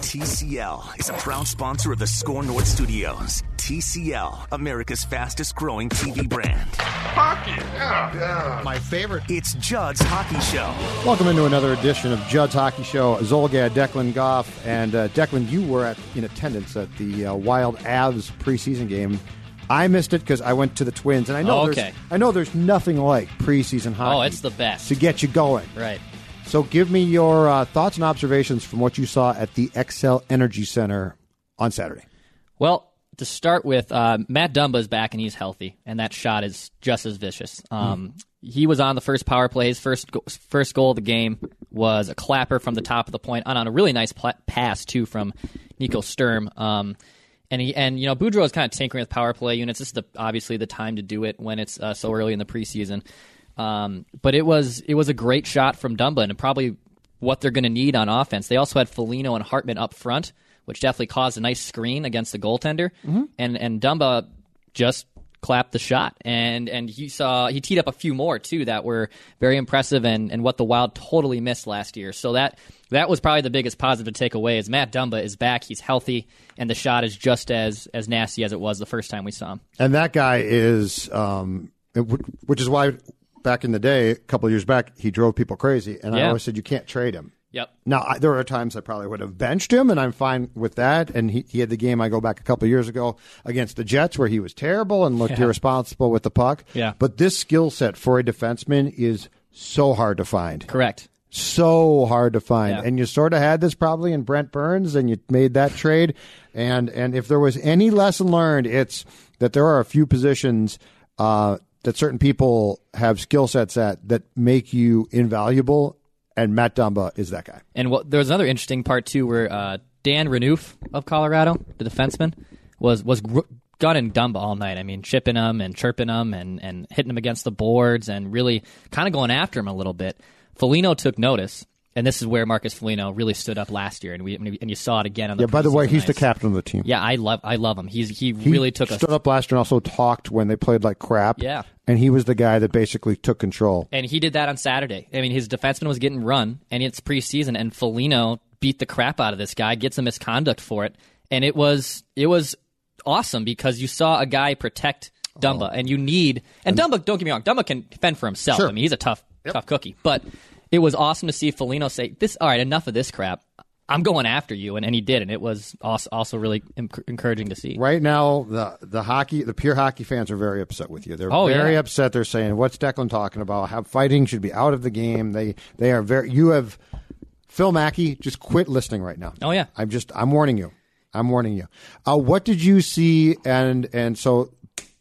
TCL is a proud sponsor of the Score North Studios. TCL, America's fastest growing TV brand. Hockey, yeah, yeah. My favorite. It's Judd's Hockey Show. Welcome into another edition of Judd's Hockey Show. Zulgad, Declan Goff, and uh, Declan, you were at, in attendance at the uh, Wild Avs preseason game. I missed it because I went to the Twins, and I know Oh, there's. I know there's nothing like preseason hockey. Oh, it's the best. to get you going. Right. So, give me your uh, thoughts and observations from what you saw at the Xcel Energy Center on Saturday. Well, to start with, uh, Matt Dumba is back and he's healthy, and that shot is just as vicious. Um, He was on the first power play. His first go- first goal of the game was a clapper from the top of the point on, on a really nice pla- pass too from Nico Sturm. Um, and he and you know Boudreau is kind of tinkering with power play units. This is the, obviously the time to do it when it's uh, so early in the preseason. Um, but it was it was a great shot from Dumba and probably what they're going to need on offense. They also had Foligno and Hartman up front, which definitely caused a nice screen against the goaltender. And and Dumba just clapped the shot, and and he saw he teed up a few more too that were very impressive and and what the Wild totally missed last year. So that that was probably the biggest positive to take away is Matt Dumba is back, he's healthy, and the shot is just as as nasty as it was the first time we saw him. And that guy is, um, which is why back in the day, a couple of years back, he drove people crazy. And I always said, you can't trade him. Yep. Now, I, there are times I probably would have benched him, and I'm fine with that. And he, he had the game I go back a couple of years ago against the Jets where he was terrible and looked Yeah. irresponsible with the puck. Yeah. But this skill set for a defenseman is so hard to find. Correct. So hard to find. Yeah. And you sort of had this probably in Brent Burns, and you made that trade. And and if there was any lesson learned, it's that there are a few positions uh, that certain people have skill sets at that make you invaluable. And Matt Dumba is that guy. And what, there was another interesting part too, where uh, Dan Renouf of Colorado, the defenseman, was was gr- gunning Dumba all night. I mean, chipping him and chirping him and and hitting him against the boards and really kind of going after him a little bit. Foligno took notice, and this is where Marcus Foligno really stood up last year, and we and you saw it again on the. Yeah. By the way, preseason he's the captain of the team. Yeah, I love I love him. He's he, He really took a stood us. up last year and also talked when they played like crap. Yeah. And he was the guy that basically took control. And he did that on Saturday. I mean, his defenseman was getting run, and it's preseason, and Foligno beat the crap out of this guy, gets a misconduct for it, and it was it was awesome because you saw a guy protect Dumba, oh. and you need and, Dumba. Don't get me wrong, Dumba can fend for himself. Sure. I mean, he's a tough tough cookie, but it was awesome to see Foligno say, "This all right, enough of this crap." I'm going after you, and, and he did, and it was also, also really enc- encouraging to see. Right now, the the hockey, the pure hockey fans are very upset with you. They're Oh, very yeah. upset. They're saying, "What's Declan talking about? How fighting should be out of the game." They they are very. You have Phil Mackey. Just quit listening right now. Oh, yeah. I'm just. I'm warning you. I'm warning you. Uh, what did you see? And and so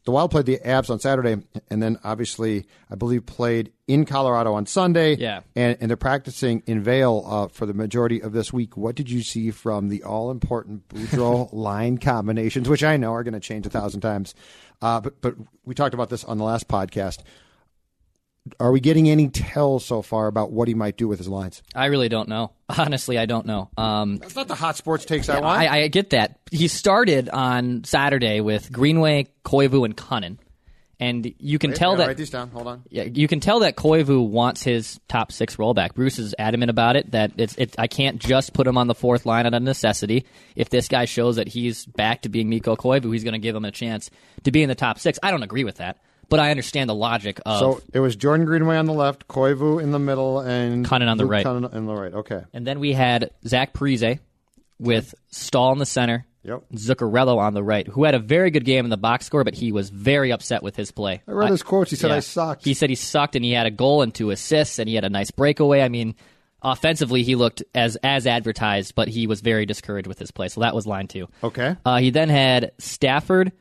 the Wild played the Avs on Saturday, and then obviously I believe played in Colorado on Sunday. Yeah. and, and they're practicing in Vail uh, for the majority of this week. What did you see from the all important Boudreau line combinations, which I know are going to change a thousand times? Uh, but but we talked about this on the last podcast. Are we getting any tells so far about what he might do with his lines? I really don't know. Honestly, I don't know. Um, That's not the hot sports takes I want. I, I get that. He started on Saturday with Greenway, Koivu, and Kunin. And you can Wait, tell I that write these down. Hold on. yeah, you can tell that Koivu wants his top six rollback. Bruce is adamant about it. That it's, it, I can't just put him on the fourth line out of necessity. If this guy shows that he's back to being Mikko Koivu, he's going to give him a chance to be in the top six. I don't agree with that, but I understand the logic of. So it was Jordan Greenway on the left, Koivu in the middle, and Kunin on the Luke right. Kunin on the right. Okay. and then we had Zach Parise with Staal in the center, Yep. Zuccarello on the right, who had a very good game in the box score, but he was very upset with his play. I read his quotes. He said, Yeah. "I sucked." He said he sucked, and he had a goal and two assists, and he had a nice breakaway. I mean, offensively, he looked as as advertised, but he was very discouraged with his play. So that was line two. Okay. Uh, he then had Stafford,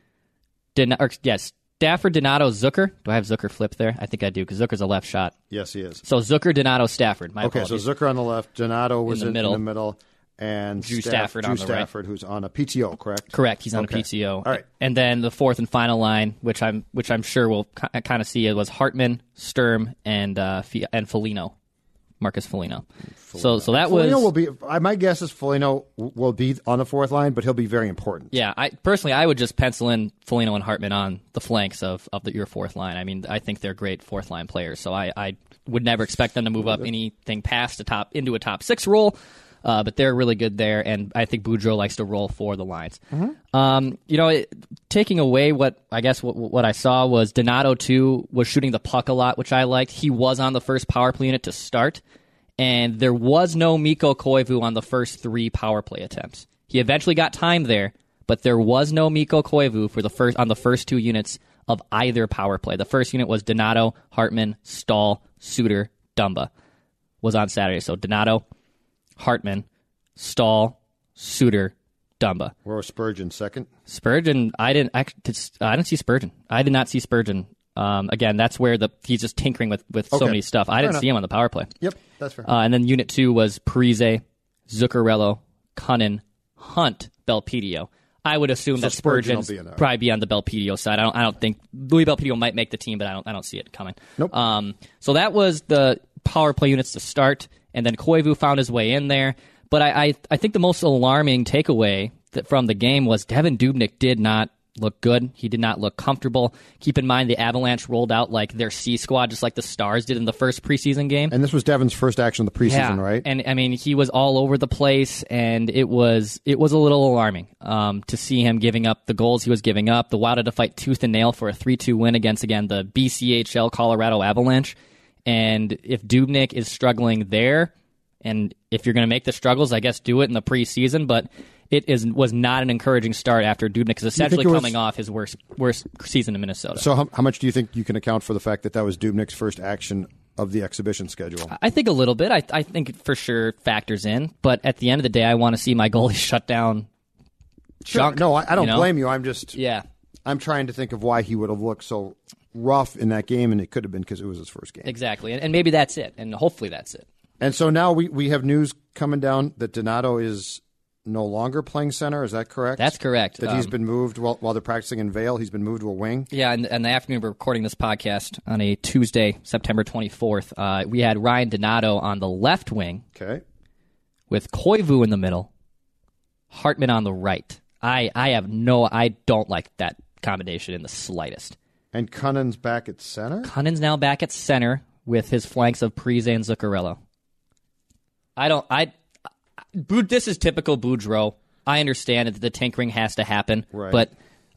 Den- or, yes, Stafford, Donato, Zucker. Do I have Zucker flipped there? I think I do because Zucker's a left shot. Yes, he is. So Zucker, Donato, Stafford. My Okay, apologies. so Zucker on the left, Donato was the in, in the middle, and Drew Staff- Stafford Drew on the right. Who's on a PTO, correct? Correct. He's on Okay. a PTO. All right. And then the fourth and final line, which I'm which I'm sure we'll kind of see, it was Hartman, Sturm, and uh, and Foligno, Marcus Foligno. So so that was Foligno will be. I, my guess is Foligno will be on the fourth line, but he'll be very important. yeah. I personally I would just pencil in Foligno and Hartman on the flanks of of the, your fourth line. I mean I think they're great fourth line players. So I I would never expect them to move up anything past a top into a top six role. Uh, but they're really good there, and I think Boudreau likes to roll for the lines. Um, you know, it, taking away what I guess what, what I saw was Donato too was shooting the puck a lot, which I liked. He was on the first power play unit to start, and there was no Mikko Koivu on the first three power play attempts. He eventually got time there, but there was no Mikko Koivu for the first on the first two units of either power play. The first unit was Donato, Hartman, Staal, Suter, Dumba was on Saturday. So Donato, Hartman, Staal, Suter, Dumba. Where was Spurgeon second? Spurgeon, I didn't. I, I didn't see Spurgeon. I did not see Spurgeon. Um, again, that's where the he's just tinkering with, with so many stuff. I Fair didn't enough. see him on the power play. Yep, that's fair. Uh, and then Unit Two was Parise, Zuccarello, Kunin, Hunt, Belpedio. I would assume that Spurgeon be probably be on the Belpedio side. I don't. I don't think Louis Belpedio might make the team, but I don't. I don't see it coming. Nope. Um, so that was the power play units to start, and then Koivu found his way in there. But I, I, I think the most alarming takeaway that from the game was Devan Dubnyk did not look good. He did not look comfortable. Keep in mind the Avalanche rolled out like their C squad, just like the Stars did in the first preseason game. and this was Devan's first action of the preseason, right? And I mean, he was all over the place, and it was it was a little alarming um, to see him giving up the goals he was giving up. The Wild had to fight tooth and nail for a three two win against again the BCHL Colorado Avalanche, and if Dubnyk is struggling there, and if you're going to make the struggles, I guess do it in the preseason, but. It is was not an encouraging start after Dubnyk is essentially was- coming off his worst worst season in Minnesota. so, how, how much do you think you can account for the fact that that was Dubnyk's first action of the exhibition schedule? I think a little bit. I, I think it for sure factors in. But at the end of the day, I want to see my goalie shut down. junk, no, I, I don't you know? blame you. I'm just, Yeah, I'm trying to think of why he would have looked so rough in that game, and it could have been because it was his first game. exactly. And, and maybe that's it. And hopefully that's it. And so now we, we have news coming down that Donato is no longer playing center. Is that correct? That's correct. That he's been moved while, while they're practicing in Vail. He's been moved to a wing. Yeah, and, and the afternoon we're recording this podcast on a Tuesday, September 24th. Uh, we had Ryan Donato on the left wing Okay. with Koivu in the middle, Hartman on the right. I, I have no, I don't like that combination in the slightest. And Kunin's back at center. Kunin's now back at center with his flanks of Parise and Zuccarello. I don't. I. This is typical Boudreau. I understand that the tinkering has to happen, Right. but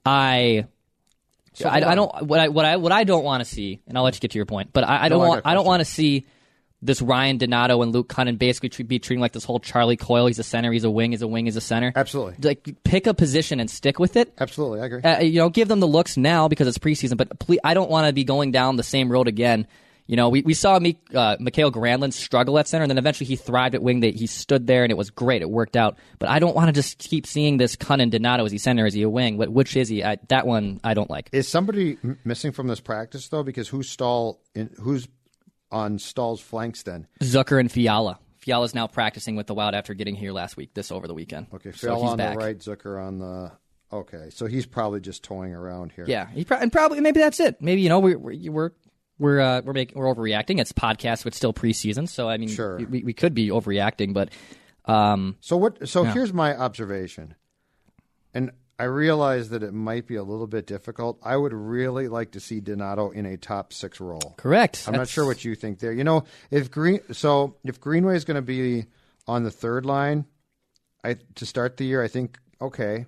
I. I, I don't what I what I what I don't want to see, and I'll let you get to your point. But I, I don't want I don't want to see this Ryan Donato and Luke Kunin basically be treating like this whole Charlie Coyle. He's a center. He's a wing. He's a wing. He's a center. Absolutely. Like pick a position and stick with it. Absolutely, I agree. Uh, you know, give them the looks now because it's preseason. But please, I don't want to be going down the same road again. You know, we, we saw me, uh, Mikael Granlund struggle at center, and then eventually he thrived at wing. That he stood there, and it was great. It worked out. But I don't want to just keep seeing this Kunin Donato. Is he center? Is he a wing? What, which is he? I, that one I don't like. Is somebody m- missing from this practice though? Because who's Stahl? In, who's on Staal's flanks then? Zucker and Fiala. Fiala's now practicing with the Wild after getting here last week. This over the weekend. Okay, so he's on back. the right, Zucker on the. Okay, so he's probably just toying around here. Yeah, he pro- and probably maybe that's it. Maybe you know we're we're we're we're uh, we're making we're overreacting. It's podcast, but still preseason. So I mean, Sure. we, we could be overreacting, but um, So what? So here's my observation, and I realize that it might be a little bit difficult. I would really like to see Donato in a top six role. correct. I'm not sure what you think there. You know, if Green, so if Greenway is going to be on the third line, I to start the year, I think okay,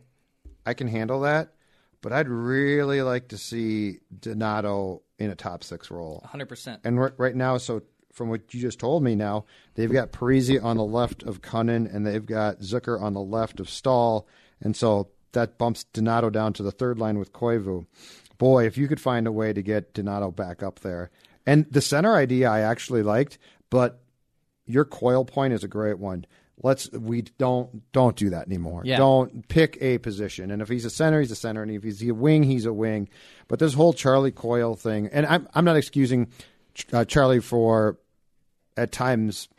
I can handle that. But I'd really like to see Donato in a top six role. 100. percent And right, right now, so from what you just told me now, they've got Parise on the left of Kunin, and they've got Zucker on the left of Staal, and so that bumps Donato down to the third line with Koivu. Boy, if you could find a way to get Donato back up there, and the center idea I actually liked, but your Coyle point is a great one. Let's we don't don't do that anymore. Yeah. Don't pick a position, and if he's a center, he's a center, and if he's a wing, he's a wing. But this whole Charlie Coyle thing, and I'm I'm not excusing uh, Charlie for at times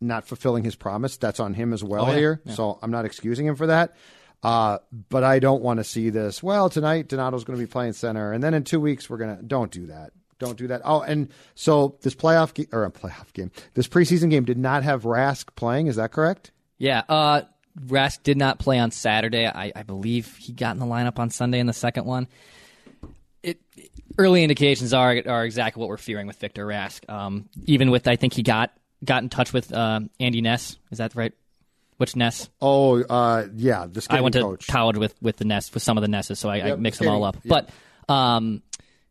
not fulfilling his promise. That's on him as well Oh, yeah. here. So I'm not excusing him for that. Uh, but I don't want to see this. Well, tonight Donato's going to be playing center, and then in two weeks we're gonna. Don't do that. Don't do that. Oh, and so this playoff ge- or a playoff game, this preseason game did not have Rask playing. Is that correct? Yeah, uh, Rask did not play on Saturday. I, I believe he got in the lineup on Sunday in the second one. It early indications are are exactly what we're fearing with Victor Rask. Um, even with I think he got got in touch with uh, Andy Ness. Is that right? Which Ness? Oh, uh, yeah, the I went to coach. college with with the Ness with some of the Nesses, so I, I Yep, mixed them all up. yeah. But um,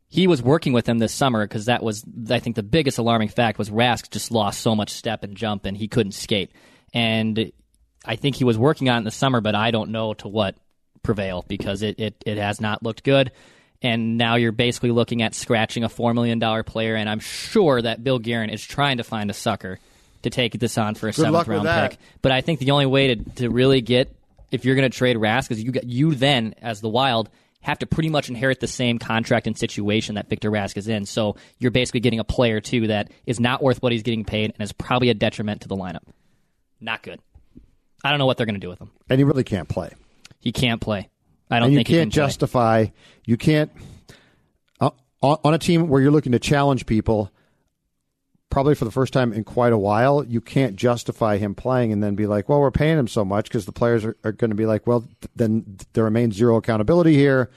he was working with him this summer because that was I think the biggest alarming fact was Rask just lost so much step and jump and he couldn't skate. And I think he was working on it in the summer, but I don't know to what prevail because it, it, it has not looked good. And now you're basically looking at scratching a $4 million player, and I'm sure that Bill Guerin is trying to find a sucker to take this on for a luck seventh round pick. But I think the only way to, to really get, if you're going to trade Rask, is you, got- you then, as the Wild, have to pretty much inherit the same contract and situation that Victor Rask is in. So you're basically getting a player, too, that is not worth what he's getting paid and is probably a detriment to the lineup. Not good. I don't know what they're going to do with him. and he really can't play. He can't play. I don't and you think he can't can justify. You can't uh, on a team where you're looking to challenge people. Probably for the first time in quite a while, you can't justify him playing and then be like, "Well, we're paying him so much," because the players are, are going to be like, "Well, th- then there remains zero accountability here."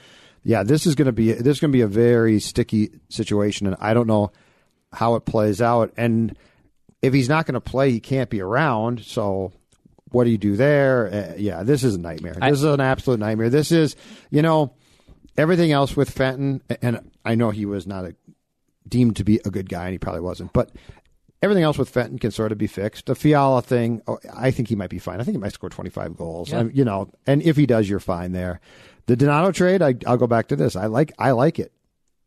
Yeah, this is going to be this is going to be a very sticky situation, and I don't know how it plays out. And if he's not going to play, he can't be around. So what do you do there? Uh, yeah, this is a nightmare. This is an absolute nightmare. This is, you know, everything else with Fenton, and I know he was not a, deemed to be a good guy, and he probably wasn't, but everything else with Fenton can sort of be fixed. The Fiala thing, oh, I think he might be fine. I think he might score 25 goals. Yeah. I- you know, and if he does, you're fine there. The Donato trade, I, I'll go back to this. I like, I like it.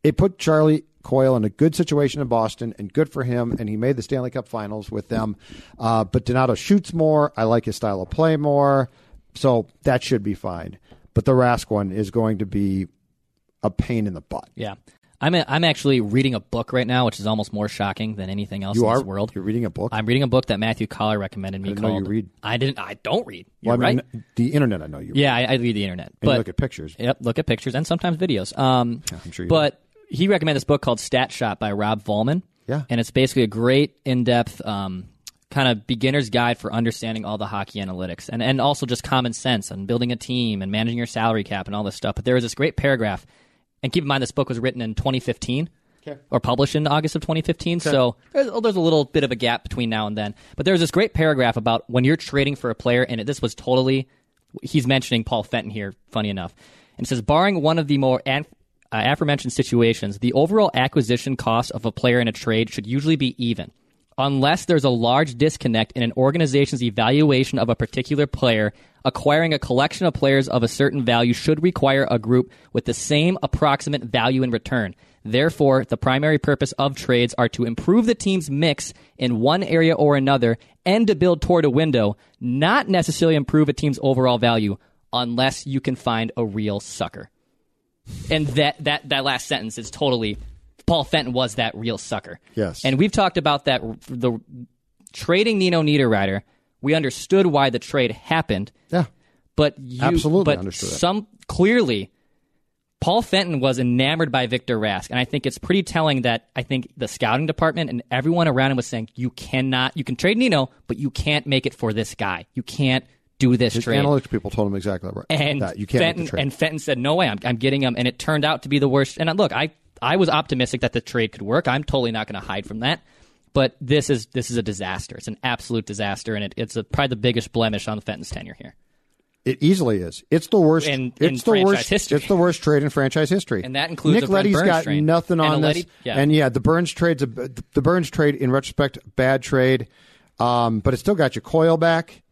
It put Charlie Coyle in a good situation in Boston, and good for him. And he made the Stanley Cup Finals with them. Uh, but Donato shoots more. I like his style of play more, so that should be fine. But the Rask one is going to be a pain in the butt. Yeah. I'm a, I'm actually reading a book right now, which is almost more shocking than anything else You in are this world. You're reading a book. I'm reading a book that Matthew Coller recommended me I didn't know you read. I didn't. I don't read. You're Well, I mean, right. The internet, I know you. Yeah, I, I read the internet, And you but look at pictures. Yep, look at pictures and sometimes videos. Um, I'm sure you but he recommended this book called Stat Shot by Rob Vollman. Yeah. and it's basically a great in-depth um, kind of beginner's guide for understanding all the hockey analytics and and also just common sense and building a team and managing your salary cap and all this stuff. But there was this great paragraph, and keep in mind this book was written in 2015. Or published in August of 2015. So there's, oh, there's a little bit of a gap between now and then. But there's this great paragraph about when you're trading for a player, and it, this was totally he's mentioning Paul Fenton here, funny enough. And it says, barring one of the more an, uh, aforementioned situations, the overall acquisition cost of a player in a trade should usually be even. Unless there's a large disconnect in an organization's evaluation of a particular player, acquiring a collection of players of a certain value should require a group with the same approximate value in return. Therefore, the primary purpose of trades are to improve the team's mix in one area or another and to build toward a window, not necessarily improve a team's overall value unless you can find a real sucker. And that, that, that last sentence is totally Paul Fenton was that real sucker. Yes. And we've talked about that the trading Nino Niederreiter, we understood why the trade happened, Yeah. but you Absolutely but understood that. some clearly Paul Fenton was enamored by Victor Rask, and I think it's pretty telling that I think the scouting department and everyone around him was saying you cannot, you can trade Nino, but you can't make it for this guy. You can't do this His trade. analytics people told him exactly right. and that you can't Fenton and Fenton said no way, I'm, I'm getting him, and it turned out to be the worst. And uh, look, I I was optimistic that the trade could work. I'm totally not going to hide from that. But this is this is a disaster. It's an absolute disaster, and it, it's a, probably the biggest blemish on Fenton's tenure here. It easily is. It's the worst. In- in it's the worst. history. It's the worst trade in franchise history, And that includes Nick Leddy's Burns got trade. nothing on this. Leddy- yeah. And yeah, the Burns trade's a the Burns trade in retrospect bad trade, um, but it still got your Coyle back.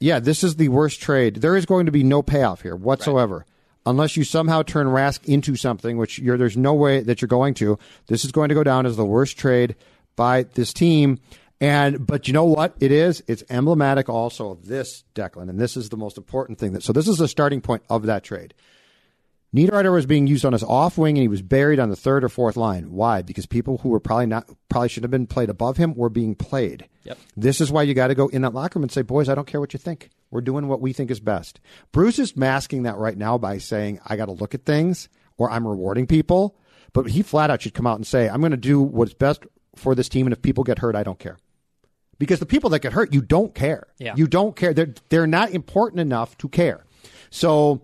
Yeah, this is the worst trade. There is going to be no payoff here whatsoever. Unless you somehow turn Rask into something, which there's no way that you're going to. This is going to go down as the worst trade by this team. And but you know what it is? It's emblematic also of this Declan, and this is the most important thing. That so this is the starting point of that trade. Niederreiter was being used on his off wing and he was buried on the third or fourth line. Why? Because people who were probably not probably should have been played above him were being played. Yep. This is why you got to go in that locker room and say, "Boys, I don't care what you think. We're doing what we think is best." Bruce is masking that right now by saying, "I got to look at things or I'm rewarding people." But he flat out should come out and say, "I'm going to do what's best for this team and if people get hurt, I don't care." Because the people that get hurt, you don't care. Yeah. You don't care. They're they're not important enough to care. So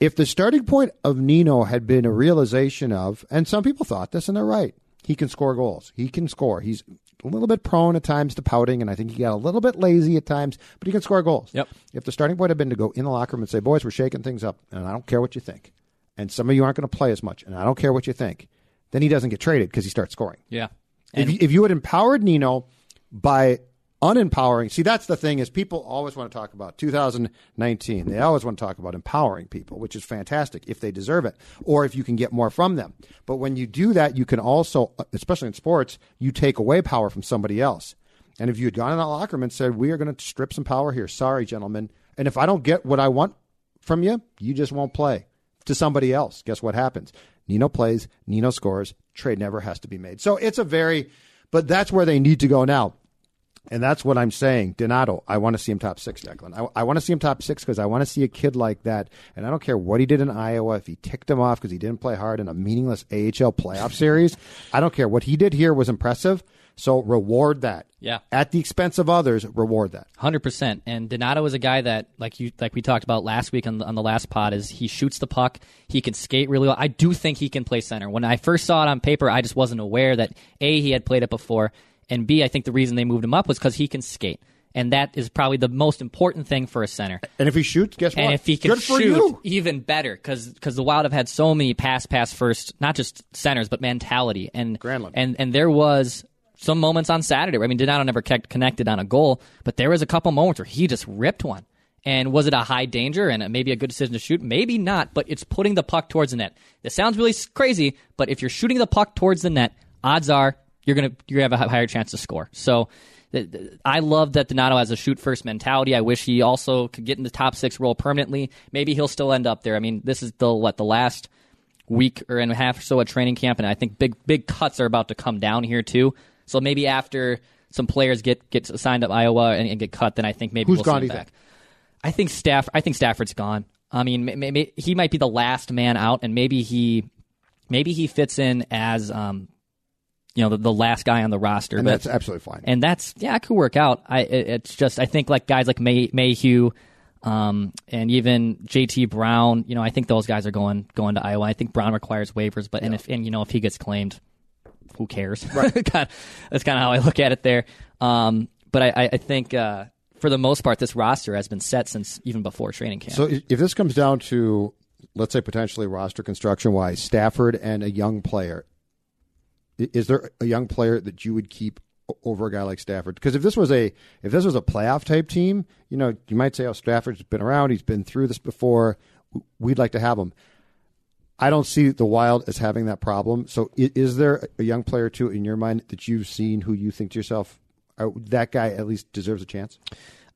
if the starting point of Nino had been a realization of, and some people thought this, and they're right, he can score goals. He can score. He's a little bit prone at times to pouting, and I think he got a little bit lazy at times, but he can score goals. Yep. If the starting point had been to go in the locker room and say, boys, we're shaking things up, and I don't care what you think, and some of you aren't going to play as much, and I don't care what you think, then he doesn't get traded because he starts scoring. Yeah. If you, if you had empowered Nino by unempowering, see that's the thing is people always want to talk about 2019. They always want to talk about empowering people, which is fantastic if they deserve it or if you can get more from them. But when you do that, you can also, especially in sports, you take away power from somebody else. And if you had gone in that locker room and said, "We are going to strip some power here," sorry, gentlemen, and if I don't get what I want from you, you just won't play to somebody else. Guess what happens? Nino plays, Nino scores, trade never has to be made. So it's a very, but that's where they need to go now. And that's what I'm saying. Donato, I want to see him top six, Declan. I, I want to see him top six because I want to see a kid like that. And I don't care what he did in Iowa, if he ticked him off because he didn't play hard in a meaningless AHL playoff series. I don't care. What he did here was impressive. So reward that. Yeah. At the expense of others, reward that. Hundred percent. And Donato is a guy that, like you, like we talked about last week on the, on the last pod, is he shoots the puck. He can skate really well. I do think he can play center. When I first saw it on paper, I just wasn't aware that a he had played it before, and b I think the reason they moved him up was because he can skate, and that is probably the most important thing for a center. And if he shoots, guess what? And if he can Good shoot, even better, because the Wild have had so many pass pass first, not just centers, but mentality. And Granlund. and and there was some moments on Saturday. Where, I mean, Donato never kept connected on a goal, but there was a couple moments where he just ripped one. And was it a high danger and maybe a good decision to shoot? Maybe not, but it's putting the puck towards the net. This sounds really crazy, but if you're shooting the puck towards the net, odds are you're gonna you're have a higher chance to score. So. th- th- I love that Donato has a shoot first mentality. I wish he also could get in the top six role permanently. Maybe he'll still end up there. I mean, this is the what the last week or and a half or so at training camp, and I think big big cuts are about to come down here too. So maybe after some players get get signed up Iowa and, and get cut, then I think maybe Who's we'll gone, see him you back. I think Staff. I think Stafford's gone. I mean, may- maybe he might be the last man out, and maybe he maybe he fits in as um, you know the, the last guy on the roster. And but- that's absolutely fine. and that's yeah, it could work out. I it, it's just I think like guys like May, Mayhew, um, and even JT Brown. You know, I think those guys are going going to Iowa. I think Brown requires waivers, but and if and you know if he gets claimed, who cares? Right. that's kind of how I look at it there. Um, but I, I, think uh, for the most part, this roster has been set since even before training camp. So if this comes down to, let's say, potentially roster construction wise, Stafford and a young player, is there a young player that you would keep over a guy like Stafford? Because if this was a if this was a playoff type team, you know, you might say, "Oh, Stafford's been around; he's been through this before. We'd like to have him." I don't see the Wild as having that problem. So, is there a young player too in your mind that you've seen who you think to yourself, oh, that guy at least deserves a chance?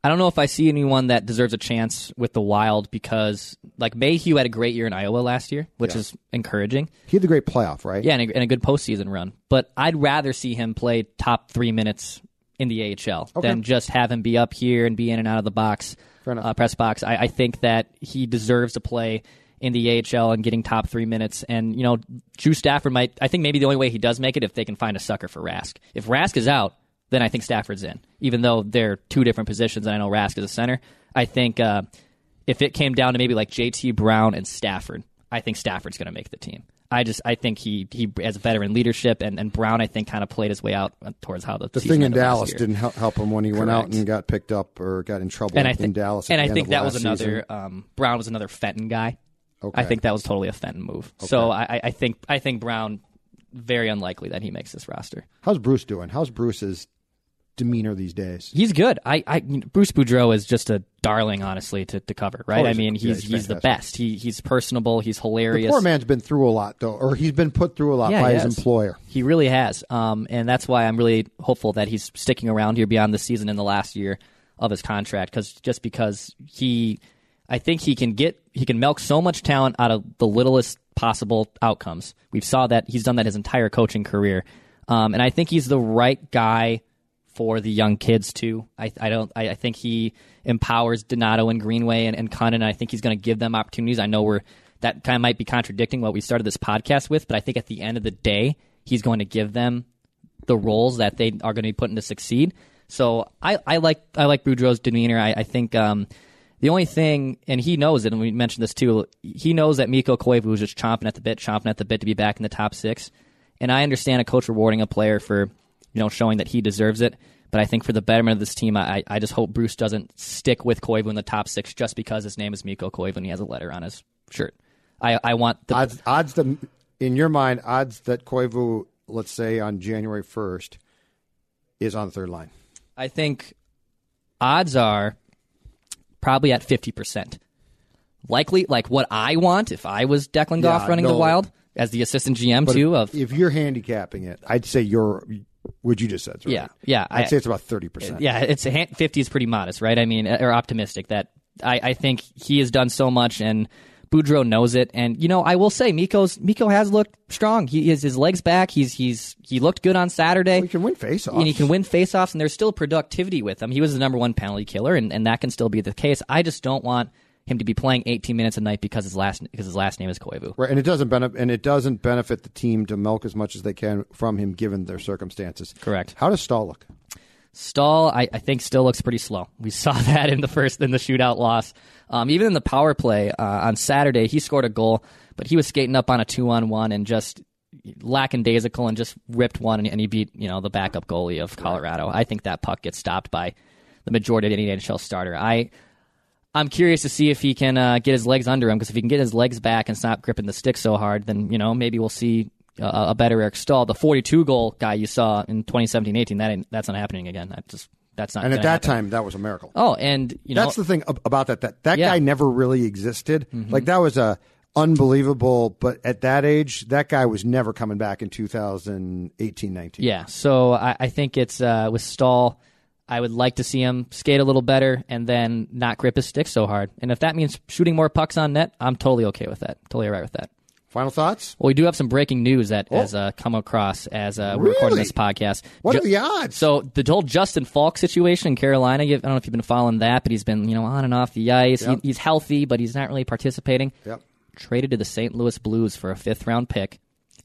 I don't know if I see anyone that deserves a chance with the Wild because like Mayhew had a great year in Iowa last year, which is encouraging. He had the great playoff, right? Yeah, and a, and a good postseason run. But I'd rather see him play top three minutes in the AHL Okay. than just have him be up here and be in and out of the box, uh, press box. I, I think that he deserves to play in the AHL and getting top three minutes. And you know, Drew Stafford might. I think maybe the only way he does make it if they can find a sucker for Rask. If Rask is out, then I think Stafford's in. Even though they're two different positions, and I know Rask is a center. I think uh, if it came down to maybe like JT Brown and Stafford, I think Stafford's going to make the team. I just I think he he has veteran leadership, and, and Brown I think kind of played his way out towards how the The thing in Dallas didn't help, help him when he went out and got picked up or got in trouble and I in think Dallas. at and the I think that was another um, Brown was another Fenton guy. Okay. I think that was totally a Fenton move. So I, I- I think I think Brown very unlikely that he makes this roster. How's Bruce doing? How's Bruce's demeanor these days? He's good. I, I Bruce Boudreau is just a darling, honestly, to, to cover. Right? Oh, I he's- mean, yeah, he's he's he's the best. He he's personable. He's hilarious. The poor man's been through a lot, though, or he's been put through a lot Yeah, by his has. employer. He really has, um, and that's why I'm really hopeful that he's sticking around here beyond the season in the last year of his contract. Because just because he I think he can get he can milk so much talent out of the littlest possible outcomes. We've saw that he's done that his entire coaching career, um, and I think he's the right guy for the young kids too. I, I don't. I, I think he empowers Donato and Greenway and, and Kunin. And I think he's going to give them opportunities. I know we're that kind of might be contradicting what we started this podcast with, but I think at the end of the day, he's going to give them the roles that they are going to be put in to succeed. So I, I like I like Boudreau's demeanor. I, I think um, the only thing, and he knows it, and we mentioned this too. He knows that Mikko Koivu was just chomping at the bit, chomping at the bit to be back in the top six. And I understand a coach rewarding a player for you know showing that he deserves it. But I think for the betterment of this team, I, I just hope Bruce doesn't stick with Koivu in the top six just because his name is Mikko Koivu and he has a letter on his shirt. I, I want the odds, odds that in your mind, odds that Koivu, let's say on January first, is on the third line. I think odds are probably at fifty percent. Likely, like what I want if I was Declan Goff Yeah, running no. the Wild as the assistant GM But too. if, Of if you're handicapping it, I'd say you're what you just said. Right? Yeah, yeah, I'd I- say it's about thirty percent. Yeah, it's fifty is pretty modest, right? I mean, or optimistic. That I, I think he has done so much, and Boudreau knows it. And you know, I will say, Mikko's Mikko has looked strong. He is his legs back. He's he's he looked good on Saturday. he can win faceoffs. and he can win faceoffs, and there's still productivity with him. He was the number one penalty killer, and, and that can still be the case. I just don't want him to be playing 18 minutes a night because his last because his last name is Koivu. Right, and it doesn't benefit, and it doesn't benefit the team to milk as much as they can from him, given their circumstances. Correct. How does Staal look? Staal, I, I think, still looks pretty slow. We saw that in the first in the shootout loss. Um, even in the power play uh, on Saturday, he scored a goal, but he was skating up on a two on one and just lackadaisical and just ripped one, and, and he beat you know the backup goalie of Colorado. I think that puck gets stopped by the majority of any NHL starter. I I'm curious to see if he can uh, get his legs under him because if he can get his legs back and stop gripping the stick so hard, then you know maybe we'll see a, a better Eric Staal. The 42 goal guy you saw in 2017-18, that ain't, that's not happening again. That just that's not. And at that happen. time, that was a miracle. oh, and you know That's the thing about that. That that Yeah. guy never really existed. Like that was a unbelievable. But at that age, that guy was never coming back in 2018, 19. Yeah, so I, I think it's uh, with Staal. I would like to see him skate a little better and then not grip his stick so hard. And if that means shooting more pucks on net, I'm totally okay with that. Totally all right with that. Final thoughts? Well, we do have some breaking news that Oh. has uh, come across as uh, we're recording this podcast. What Ju- are the odds? So the whole Justin Faulk situation in Carolina, I don't know if you've been following that, but he's been you know on and off the ice. Yep. He, he's healthy, but he's not really participating. Yep. Traded to the St. Louis Blues for a fifth round pick,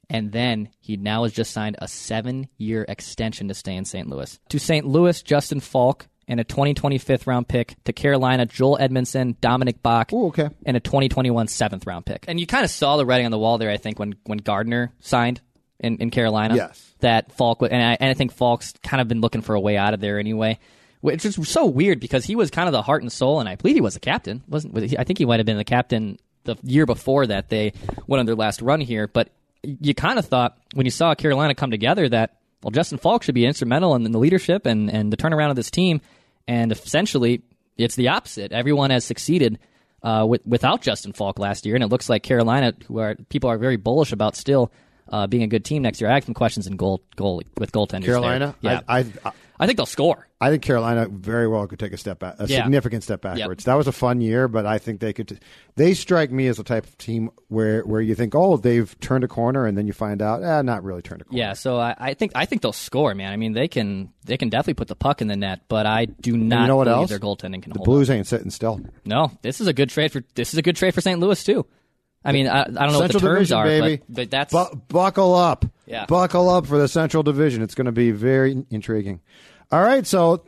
and then he now has just signed a seven year extension to stay in St. Louis. To St. Louis, Justin Faulk. And a 2025th round pick to Carolina, Joel Edmundson, Dominik Bokk, Ooh, okay. and a 2021 seventh round pick. And you kind of saw the writing on the wall there, I think, when, when Gardiner signed in, in Carolina. Yes. That Faulk, and I, and I think Faulk's kind of been looking for a way out of there anyway. Which is so weird because he was kind of the heart and soul, and I believe he was a captain. wasn't? was he- I think he might have been the captain the year before that they went on their last run here. But you kind of thought when you saw Carolina come together that well, Justin Faulk should be instrumental in, the leadership and and the turnaround of this team. And essentially, it's the opposite. Everyone has succeeded uh, with, without Justin Faulk last year, and it looks like Carolina, who are people are very bullish about still uh, being a good team next year. I have some questions in goal, goal with goaltenders. there. Carolina? yeah, I, I, I think they'll score. I think Carolina very well could take a step back, a Yeah. significant step backwards. That was a fun year, but I think they could. They strike me as the type of team where where you think, oh, they've turned a corner, and then you find out, eh, not really turned a corner. Yeah, so I, I think I think they'll score, man. I mean, they can they can definitely put the puck in the net, but I do not you know what believe else? their goaltending can the. Blues ain't sitting still. No, this is a good trade for this is a good trade for St. Louis too. I mean, I, I don't know what the Central terms Division, are, baby. but, but that's Bu- buckle up. Yeah. Buckle up for the Central Division. It's going to be very intriguing. All right, so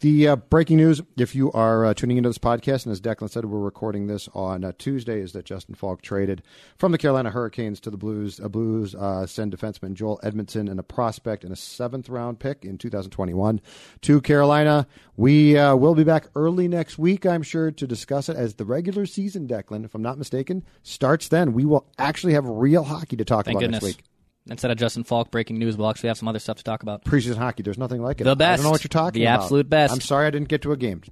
the uh, breaking news, if you are uh, tuning into this podcast, and as Declan said, we're recording this on uh, Tuesday, is that Justin Faulk traded from the Carolina Hurricanes to the Blues. Uh, Blues uh, send defenseman Joel Edmundson and a prospect and a seventh round pick in 2021 to Carolina. We uh, will be back early next week, I'm sure, to discuss it as the regular season, Declan, if I'm not mistaken, starts then. We will actually have real hockey to talk thank about goodness. next week. Instead of Justin Faulk breaking news, we'll actually have some other stuff to talk about. Preseason hockey, there's nothing like it. The best. I don't know what you're talking The about. The absolute best. I'm sorry I didn't get to a game.